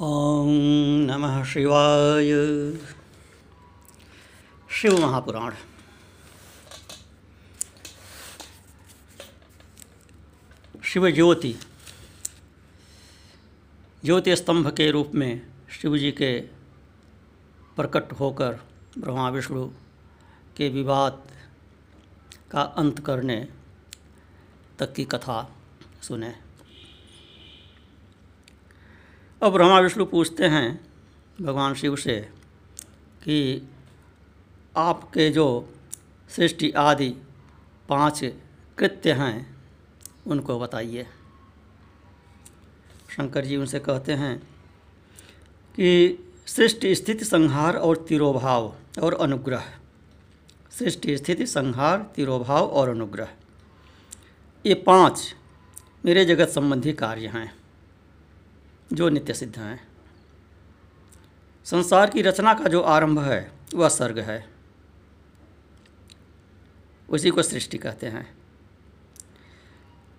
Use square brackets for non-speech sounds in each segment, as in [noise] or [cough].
ओम नमः शिवाय। शिव महापुराण। शिव ज्योति। ज्योति स्तंभ के रूप में शिव जी के प्रकट होकर ब्रह्मा विष्णु के विवाद का अंत करने तक की कथा सुने। अब ब्रह्मा विष्णु पूछते हैं भगवान शिव से कि आपके जो सृष्टि आदि पाँच कृत्य हैं, उनको बताइए। शंकर जी उनसे कहते हैं कि सृष्टि, स्थिति, संहार और तिरोभाव और अनुग्रह। सृष्टि, स्थिति, संहार, तिरोभाव और अनुग्रह। ये पाँच मेरे जगत संबंधी कार्य हैं। जो नित्य सिद्ध हैं। संसार की रचना का जो आरंभ है, वह सर्ग है। उसी को सृष्टि कहते हैं।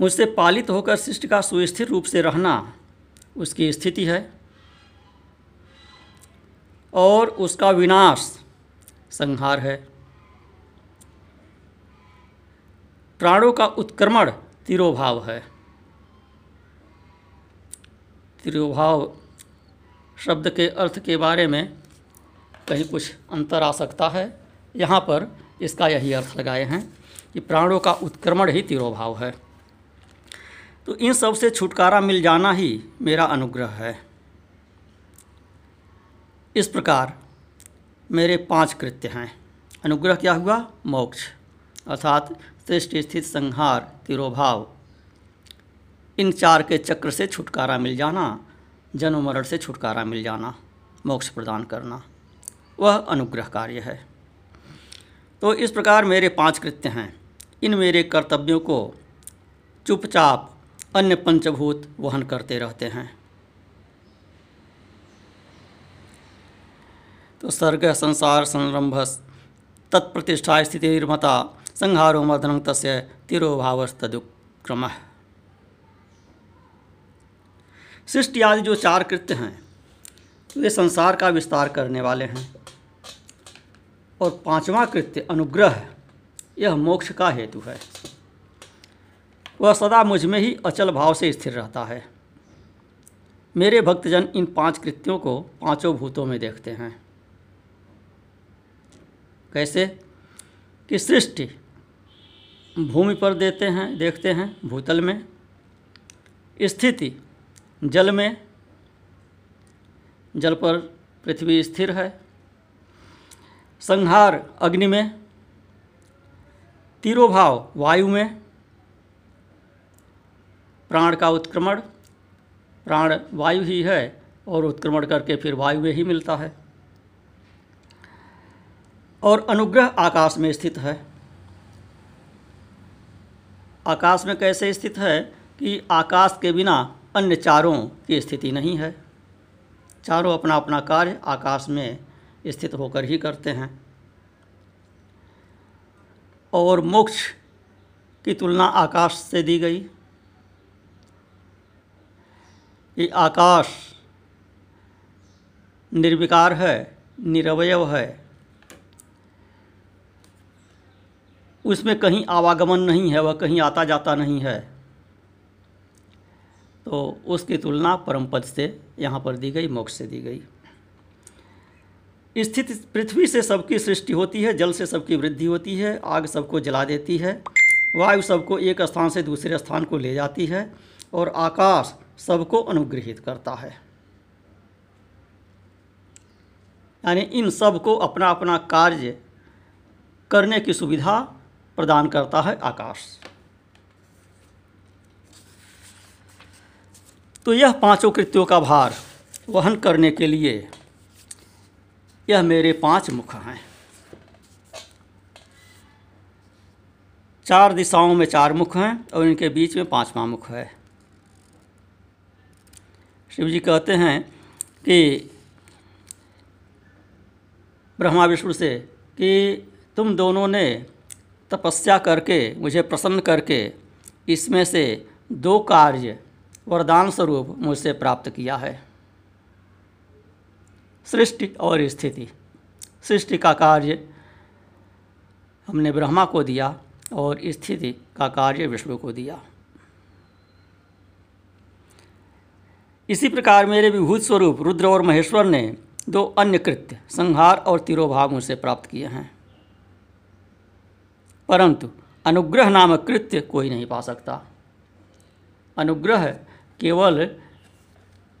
मुझसे पालित होकर सृष्टि का सुस्थिर रूप से रहना उसकी स्थिति है और उसका विनाश संहार है। प्राणों का उत्क्रमण तिरोभाव है। तिरुभाव शब्द के अर्थ के बारे में कहीं कुछ अंतर आ सकता है। यहाँ पर इसका यही अर्थ लगाए हैं कि प्राणों का उत्क्रमण ही तिरोभाव है। तो इन सबसे छुटकारा मिल जाना ही मेरा अनुग्रह है। इस प्रकार मेरे पाँच कृत्य हैं। अनुग्रह क्या हुआ? मोक्ष, अर्थात सृष्टि स्थित संहार, तिरोभाव इन चार के चक्र से छुटकारा मिल जाना, जन्म मरण से छुटकारा मिल जाना, मोक्ष प्रदान करना, वह अनुग्रह कार्य है। तो इस प्रकार मेरे पाँच कृत्य हैं। इन मेरे कर्तव्यों को चुपचाप अन्य पंचभूत वहन करते रहते हैं। तो सर्ग, संसार, संरंभ, तत्प्रतिष्ठा स्थिति निर्मता संहारो मर्दन तस्य तिरोभावस्तुक्रम सृष्टि आदि जो चार कृत्य हैं, वे संसार का विस्तार करने वाले हैं। और पांचवा कृत्य अनुग्रह यह मोक्ष का हेतु है। वह सदा मुझमें ही अचल भाव से स्थिर रहता है। मेरे भक्तजन इन पाँच कृत्यों को पाँचों भूतों में देखते हैं। कैसे? कि सृष्टि भूमि पर देते हैं, देखते हैं, भूतल में। स्थिति जल में, जल पर पृथ्वी स्थिर है। संहार अग्नि में, तिरोभाव वायु में, प्राण का उत्क्रमण, प्राण वायु ही है और उत्क्रमण करके फिर वायु में ही मिलता है। और अनुग्रह आकाश में स्थित है। आकाश में कैसे स्थित है कि आकाश के बिना अन्य चारों की स्थिति नहीं है। चारों अपना अपना कार्य आकाश में स्थित होकर ही करते हैं। और मोक्ष की तुलना आकाश से दी गई। ये आकाश निर्विकार है, निरवयव है। उसमें कहीं आवागमन नहीं है, वह कहीं आता जाता नहीं है। तो उसकी तुलना परम पद से यहाँ पर दी गई, मोक्ष से दी गई। स्थिति पृथ्वी से सबकी सृष्टि होती है, जल से सबकी वृद्धि होती है, आग सबको जला देती है, वायु सबको एक स्थान से दूसरे स्थान को ले जाती है और आकाश सबको अनुग्रहित करता है। यानी इन सबको अपना अपना कार्य करने की सुविधा प्रदान करता है आकाश। तो यह पाँचों कृत्यों का भार वहन करने के लिए यह मेरे पाँच मुख हैं। चार दिशाओं में चार मुख हैं और इनके बीच में पांचवा मुख है। शिव जी कहते हैं कि ब्रह्मा विष्णु से कि तुम दोनों ने तपस्या करके, मुझे प्रसन्न करके इसमें से दो कार्य वरदान स्वरूप मुझसे प्राप्त किया है। सृष्टि और स्थिति। सृष्टि का कार्य हमने ब्रह्मा को दिया और स्थिति का कार्य विष्णु को दिया। इसी प्रकार मेरे विभूत स्वरूप रुद्र और महेश्वर ने दो अन्य कृत्य संहार और तिरोभाव मुझसे प्राप्त किए हैं। परंतु अनुग्रह नामक कृत्य कोई नहीं पा सकता। अनुग्रह केवल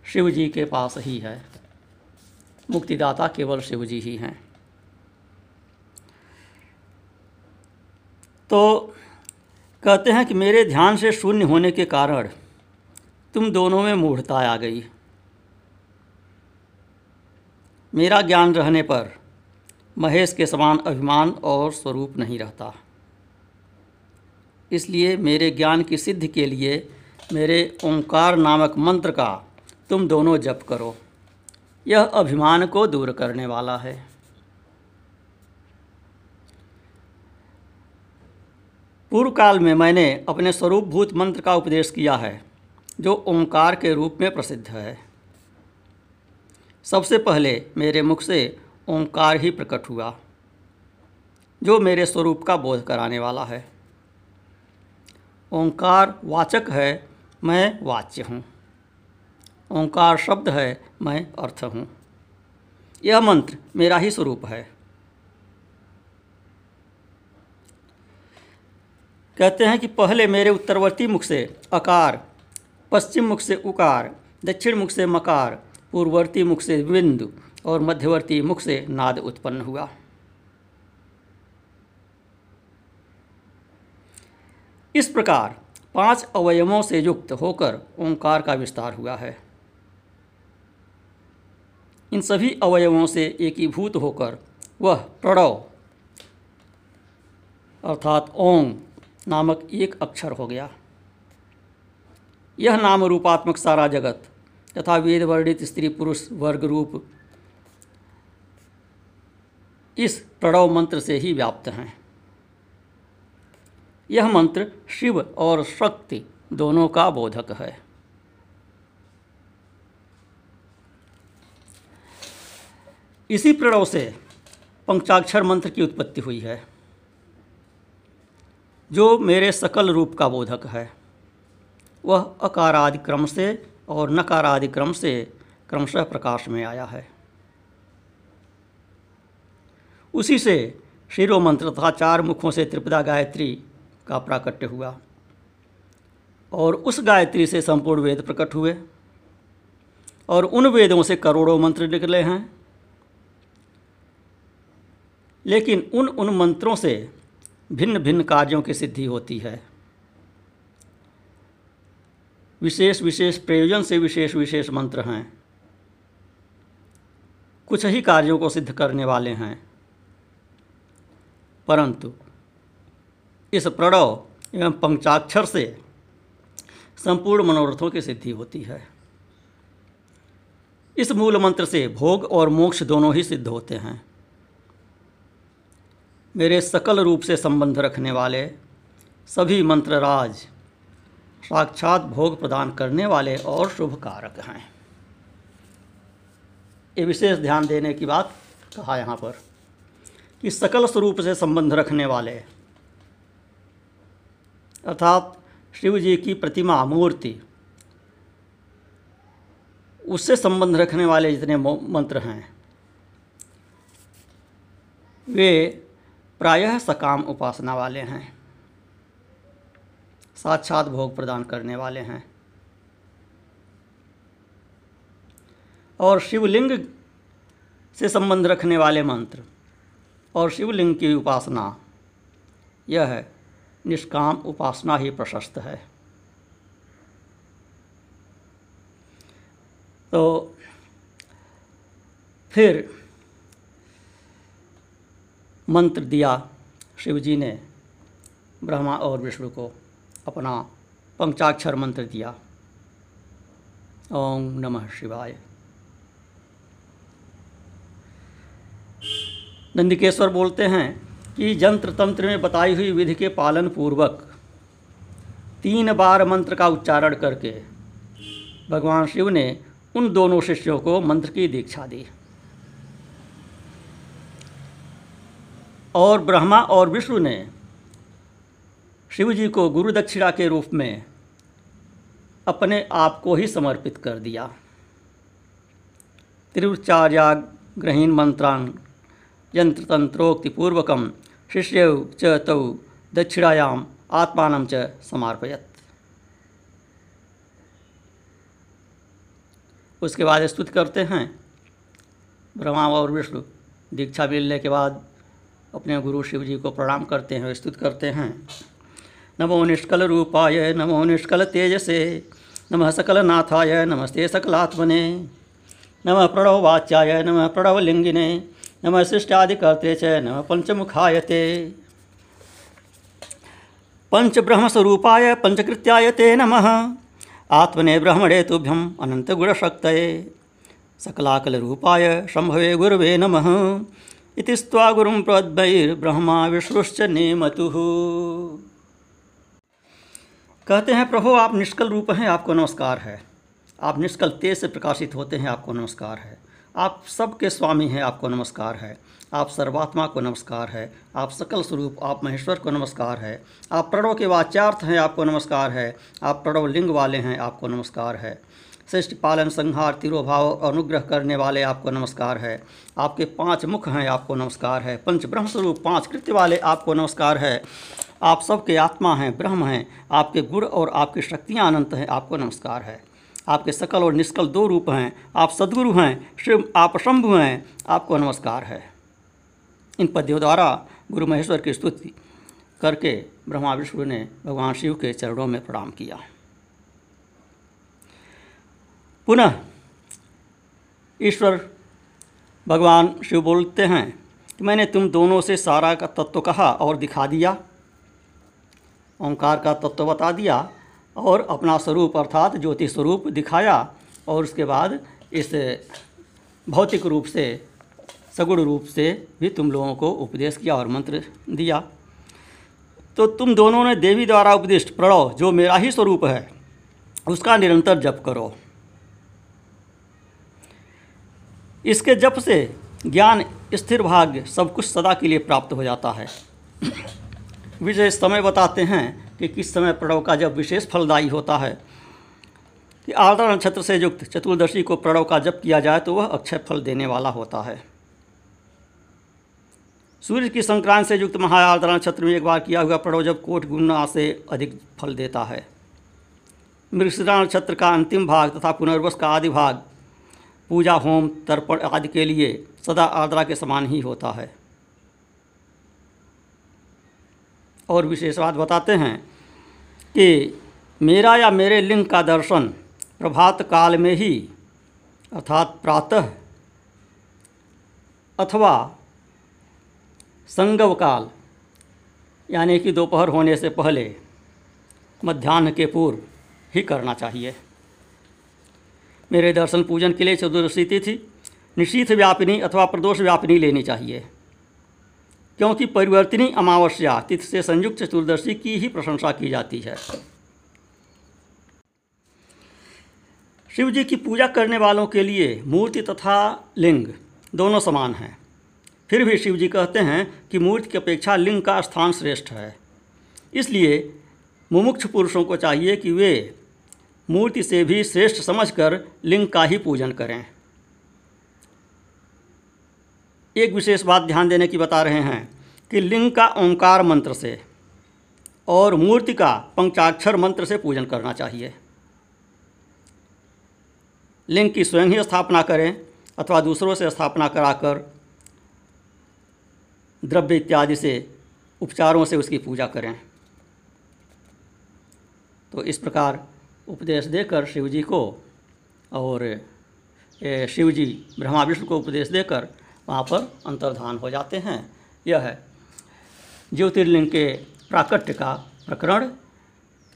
शिव जी के पास ही है। मुक्तिदाता केवल शिव जी ही हैं। तो कहते हैं कि मेरे ध्यान से शून्य होने के कारण तुम दोनों में मूढ़ता आ गई। मेरा ज्ञान रहने पर महेश के समान अभिमान और स्वरूप नहीं रहता। इसलिए मेरे ज्ञान की सिद्धि के लिए मेरे ओंकार नामक मंत्र का तुम दोनों जप करो। यह अभिमान को दूर करने वाला है। पूर्व काल में मैंने अपने स्वरूप भूत मंत्र का उपदेश किया है, जो ओंकार के रूप में प्रसिद्ध है। सबसे पहले मेरे मुख से ओंकार ही प्रकट हुआ, जो मेरे स्वरूप का बोध कराने वाला है। ओंकार वाचक है मैं वाच्य हूँ। ओंकार शब्द है, मैं अर्थ हूँ। यह मंत्र मेरा ही स्वरूप है। कहते हैं कि पहले मेरे उत्तरवर्ती मुख से अकार, पश्चिम मुख से उकार, दक्षिण मुख से मकार, पूर्ववर्ती मुख से बिंदु और मध्यवर्ती मुख से नाद उत्पन्न हुआ। इस प्रकार पाँच अवयवों से युक्त होकर ओंकार का विस्तार हुआ है। इन सभी अवयवों से एकीभूत होकर वह प्रणव अर्थात ओम नामक एक अक्षर हो गया। यह नाम रूपात्मक सारा जगत तथा वेद वर्णित स्त्री पुरुष वर्ग रूप इस प्रणव मंत्र से ही व्याप्त हैं। यह मंत्र शिव और शक्ति दोनों का बोधक है। इसी प्रणव से पंचाक्षर मंत्र की उत्पत्ति हुई है, जो मेरे सकल रूप का बोधक है। वह अकारादि क्रम से और नकारादि क्रम से क्रमशः प्रकाश में आया है। उसी से शिरो मंत्र तथा चार मुखों से त्रिपदा गायत्री का प्राकट्य हुआ। और उस गायत्री से संपूर्ण वेद प्रकट हुए। और उन वेदों से करोड़ों मंत्र निकले हैं। लेकिन उन उन मंत्रों से भिन्न भिन्न कार्यों की सिद्धि होती है। विशेष विशेष प्रयोजन से विशेष विशेष मंत्र हैं। कुछ ही कार्यों को सिद्ध करने वाले हैं। परंतु इस प्रणव एवं पंचाक्षर से संपूर्ण मनोरथों की सिद्धि होती है। इस मूल मंत्र से भोग और मोक्ष दोनों ही सिद्ध होते हैं। मेरे सकल रूप से संबंध रखने वाले सभी मंत्रराज साक्षात भोग प्रदान करने वाले और शुभ कारक हैं। ये विशेष ध्यान देने की बात कहा यहाँ पर कि सकल स्वरूप से संबंध रखने वाले अर्थात शिव जी की प्रतिमा मूर्ति उससे संबंध रखने वाले जितने मंत्र हैं, वे प्रायः सकाम उपासना वाले हैं, साक्षात भोग प्रदान करने वाले हैं। और शिवलिंग से संबंध रखने वाले मंत्र और शिवलिंग की उपासना यह है। निष्काम उपासना ही प्रशस्त है। तो फिर मंत्र दिया शिव जी ने, ब्रह्मा और विष्णु को अपना पंचाक्षर मंत्र दिया। ओम नमः शिवाय। नंदिकेश्वर बोलते हैं कि जंत्र तंत्र में बताई हुई विधि के पालन पूर्वक तीन बार मंत्र का उच्चारण करके भगवान शिव ने उन दोनों शिष्यों को मंत्र की दीक्षा दी। और ब्रह्मा और विष्णु ने शिव जी को गुरु दक्षिणा के रूप में अपने आप को ही समर्पित कर दिया। त्रिवचार्या यंत्र मंत्रां पूर्वकम शिष्य च तौ दक्षिणायाम आत्मान च समर्पयत। उसके बाद स्तुति करते हैं। ब्रह्मा और विष्णु दीक्षा मिलने के बाद अपने गुरु शिव जी को प्रणाम करते हैं स्तुत करते हैं। नमो निष्कल रूपाय, नमो निष्कल तेजसे, नमः सकल नाथाय, नमस्ते सकलात्मने नमः प्रणववाच्याय नमः प्रणवलिंगिने नमः सृष्टादिकर्त्रे च नमः पंचमुखायते पंचब्रह्मस्वरूपाय, पंचकृत्याय ते नमः। आत्मने ब्रह्मणे तुभ्यम अनन्तगुणशक्तये। सकलाकलरूपाय शम्भवे गुरवे नमः। इति स्त्वा गुरुं प्रद्भैर्ब्रह्मा विष्णुश्च नेमतुः। कहते हैं, प्रभु, आप निष्कल रूप हैं, आपको नमस्कार है। आप निष्कल तेज से प्रकाशित होते हैं, आपको नमस्कार है। आप सबके स्वामी हैं, आपको नमस्कार है। आप सर्वात्मा को नमस्कार है। आप सकल स्वरूप, आप महेश्वर को नमस्कार है। आप प्रणव के वाच्यार्थ हैं, आपको नमस्कार है। आप प्रणव लिंग वाले हैं, आपको नमस्कार है। श्रेष्ठ पालन, संहार, तिरोभाव, अनुग्रह करने वाले आपको नमस्कार है। आपके पाँच मुख हैं, आपको नमस्कार है। पंच ब्रह्म स्वरूप, पाँच कृत्य वाले आपको नमस्कार है। आप सबके आत्मा हैं, ब्रह्म हैं। आपके गुण और आपकी शक्तियाँ अनंत हैं, आपको नमस्कार है। आपके सकल और निष्कल दो रूप हैं। आप सदगुरु हैं, शिव, आप शंभु हैं। आपको नमस्कार है। इन पद्यों द्वारा गुरु महेश्वर की स्तुति करके ब्रह्मा विष्णु ने भगवान शिव के चरणों में प्रणाम किया। पुनः ईश्वर, भगवान शिव बोलते हैं कि मैंने तुम दोनों से सारा का तत्व कहा और दिखा दिया, ओंकार का तत्व बता दिया और अपना स्वरूप अर्थात ज्योति स्वरूप दिखाया और उसके बाद इस भौतिक रूप से, सगुण रूप से भी तुम लोगों को उपदेश किया और मंत्र दिया। तो तुम दोनों ने देवी द्वारा उपदिष्ट प्रणव जो मेरा ही स्वरूप है, उसका निरंतर जप करो। इसके जप से ज्ञान, स्थिर भाग्य सब कुछ सदा के लिए प्राप्त हो जाता है। [clears throat] विजय समय बताते हैं कि किस समय प्रणव का जब विशेष फलदायी होता है, कि आर्द्रा नक्षत्र से युक्त चतुर्दशी को प्रणव का जप किया जाए तो वह अक्षय फल देने वाला होता है। सूर्य की संक्रांत से युक्त महाआर्द्रा नक्षत्र में एक बार किया हुआ प्रणव जब कोट गुना से अधिक फल देता है। मृगशिरा नक्षत्र का अंतिम भाग तथा पुनर्वस का आदि भाग, पूजा, होम, तर्पण आदि के लिए सदा आर्द्रा के समान ही होता है। और विशेष बात बताते हैं कि मेरा या मेरे लिंग का दर्शन प्रभात काल में ही, अर्थात प्रातः अथवा संगव काल, यानी कि दोपहर होने से पहले मध्यान्ह के पूर्व ही करना चाहिए। मेरे दर्शन पूजन के लिए चतुर्दशी तिथि निशीथ व्यापिनी अथवा प्रदोष व्यापिनी लेनी चाहिए। क्योंकि परिवर्तनी अमावस्या, तिथि से संयुक्त चतुर्दशी की ही प्रशंसा की जाती है। शिव जी की पूजा करने वालों के लिए मूर्ति तथा लिंग दोनों समान हैं। फिर भी शिव जी कहते हैं कि मूर्ति की अपेक्षा लिंग का स्थान श्रेष्ठ है। इसलिए मुमुक्ष पुरुषों को चाहिए कि वे मूर्ति से भी श्रेष्ठ समझकर लिंग का ही पूजन करें। एक विशेष बात ध्यान देने की बता रहे हैं कि लिंग का ओंकार मंत्र से और मूर्ति का पंचाक्षर मंत्र से पूजन करना चाहिए। लिंग की स्वयं ही स्थापना करें अथवा दूसरों से स्थापना कराकर द्रव्य इत्यादि से, उपचारों से उसकी पूजा करें। तो इस प्रकार उपदेश देकर शिव जी को और शिव जी ब्रह्मा विष्णु को उपदेश देकर वहाँ पर अंतर्धान हो जाते हैं। यह है। ज्योतिर्लिंग के प्राकट्य का प्रकरण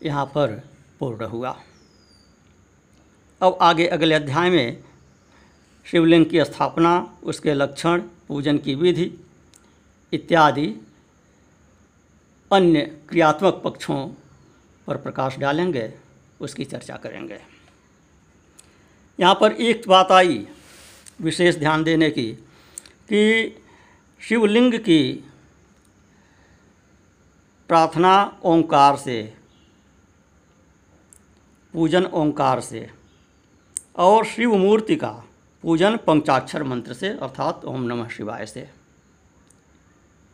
यहाँ पर पूर्ण हुआ। अब आगे अगले अध्याय में शिवलिंग की स्थापना, उसके लक्षण, पूजन की विधि इत्यादि अन्य क्रियात्मक पक्षों पर प्रकाश डालेंगे, उसकी चर्चा करेंगे। यहाँ पर एक बात आई, विशेष ध्यान देने की। कि शिवलिंग की प्रार्थना ओंकार से, पूजन ओंकार से और शिव मूर्ति का पूजन पंचाक्षर मंत्र से अर्थात ओम नमः शिवाय से।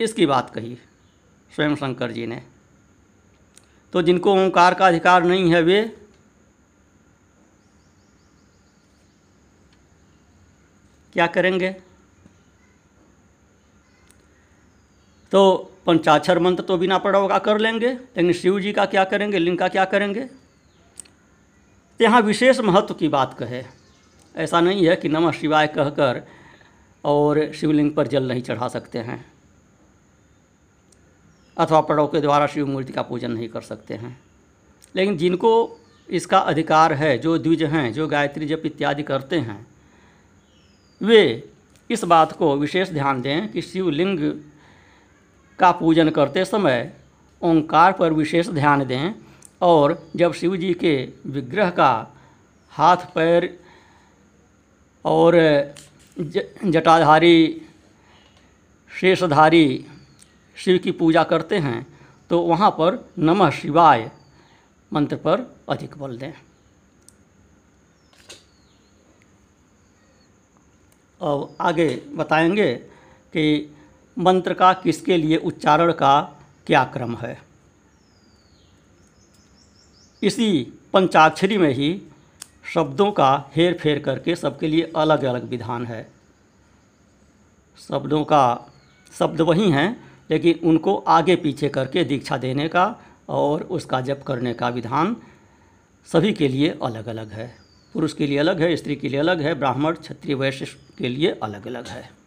इसकी बात कही स्वयं शंकर जी ने। तो जिनको ओंकार का अधिकार नहीं है वे क्या करेंगे? तो पंचाक्षर मंत्र तो बिना पढ़ा होगा कर लेंगे, लेकिन शिव जी का क्या करेंगे, लिंग का क्या करेंगे? तो यहाँ विशेष महत्व की बात कहे। ऐसा नहीं है कि नमः शिवाय कहकर और शिवलिंग पर जल नहीं चढ़ा सकते हैं, अथवा पड़ों के द्वारा शिव मूर्ति का पूजन नहीं कर सकते हैं। लेकिन जिनको इसका अधिकार है, जो द्विज हैं, जो गायत्री जप इत्यादि करते हैं, वे इस बात को विशेष ध्यान दें कि शिवलिंग का पूजन करते समय ओंकार पर विशेष ध्यान दें और जब शिव जी के विग्रह का हाथ पैर और जटाधारी, शेषधारी शिव की पूजा करते हैं तो वहाँ पर नमः शिवाय मंत्र पर अधिक बल दें। और आगे बताएँगे कि मंत्र का किसके लिए उच्चारण का क्या क्रम है? इसी पंचाक्षरी में ही शब्दों का हेर फेर करके सबके लिए अलग अलग विधान है। शब्दों का, शब्द वही हैं, लेकिन उनको आगे पीछे करके दीक्षा देने का और उसका जप करने का विधान सभी के लिए अलग अलग है। पुरुष के लिए अलग है, स्त्री के लिए अलग है, ब्राह्मण, क्षत्रिय, वैश्य के लिए अलग अलग है।